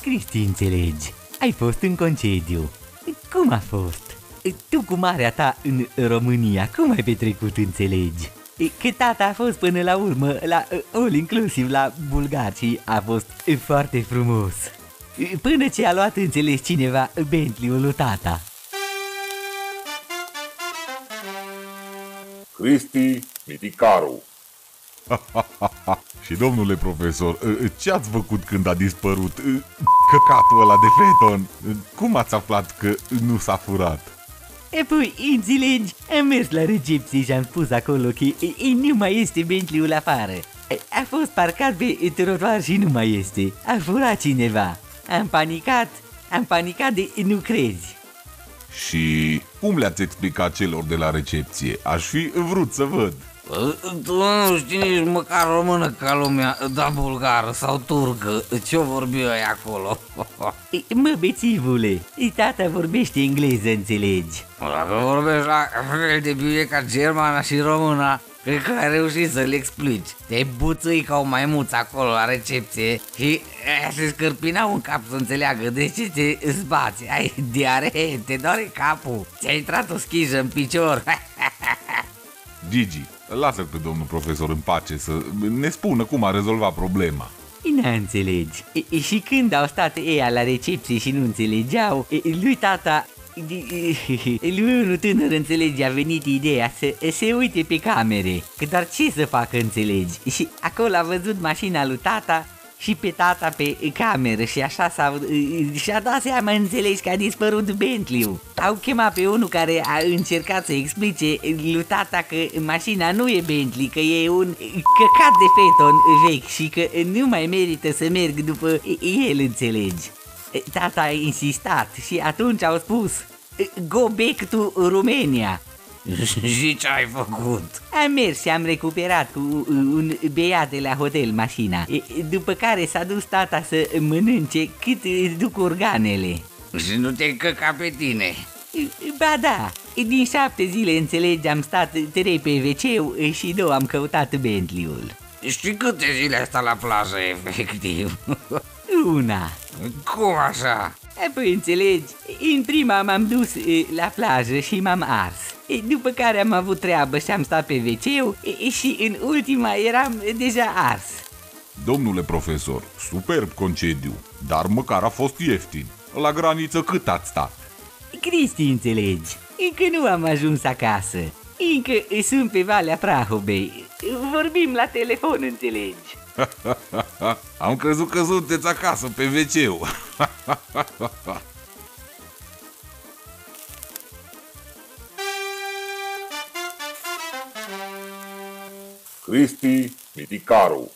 Cristi, înțelegi, ai fost în concediu. Cum a fost? Tu cu marea ta în România, cum ai petrecut, înțelegi? Că tata a fost până la urmă la all inclusiv la Bulgaci a fost foarte frumos. Până ce a luat înțeles cineva Bentley-ul lui tata. Cristi Miticaru. Și domnule profesor, ce ați făcut când a dispărut căcatul ăla de feton? Cum ați aflat că nu s-a furat? E păi, înțelegi, am mers la recepție și am spus acolo că nu mai este Bentley-ul afară. A fost parcat pe trotuar și nu mai este. A furat cineva. Am panicat, am panicat de nu crezi. Și cum le-ați explicat celor de la recepție? Aș fi vrut să văd. Tu nu știi nici măcar română ca lumea, da bulgară sau turcă, ce-o vorbi eu acolo? Mă, bețivule, tata vorbește engleză, înțelegi? Dacă vorbești la fel de bine ca germana și româna, Cred că ai reușit să-l explici. Te buțui ca o maimuță acolo la recepție și se scârpinau în cap să înțeleagă de ce te zbați. Ai diaree, te doare capul, ți-a intrat o schijă în picior. Gigi, lasă pe domnul profesor în pace să ne spună cum a rezolvat problema. Nu înțelegi. E, și când au stat ei la recepție și nu înțelegeau, lui tata lui unul tânăr, înțelegi, a venit ideea să se uite pe camere, că doar ce să facă, înțelegi? Și acolo a văzut mașina lui tata și pe tata pe cameră și așa s-a, și-a dat seama, înțelegi, că a dispărut Bentley-ul. Au chemat pe unul care a încercat să explice lui tata că mașina nu e Bentley, că e un căcat de feton vechi și că nu mai merită să merg după el, înțelegi. Tata a insistat și atunci au spus Go back to Romania Și ce ai făcut? Am mers și am recuperat cu un beiat de la hotel mașina După care s-a dus tata să mănânce cât duc organele Și nu te încăca pe tine Ba da, din șapte zile înțelegi am stat trei pe wc și două am căutat Bentley-ul Și câte zile ai stat la plajă efectiv? Una Cum așa? E, păi înțelegi, în prima m-am dus e, la plajă și m-am ars. E, După care am avut treabă și am stat pe wc și în ultima eram deja ars. Domnule profesor, superb concediu, dar măcar a fost ieftin. La graniță cât ați stat? Cristi, înțelegi, încă nu am ajuns acasă. Încă sunt pe Valea Prahovei. Vorbim la telefon, înțelegi? Am crezut că sunteți acasă pe wc Cristi Miticaru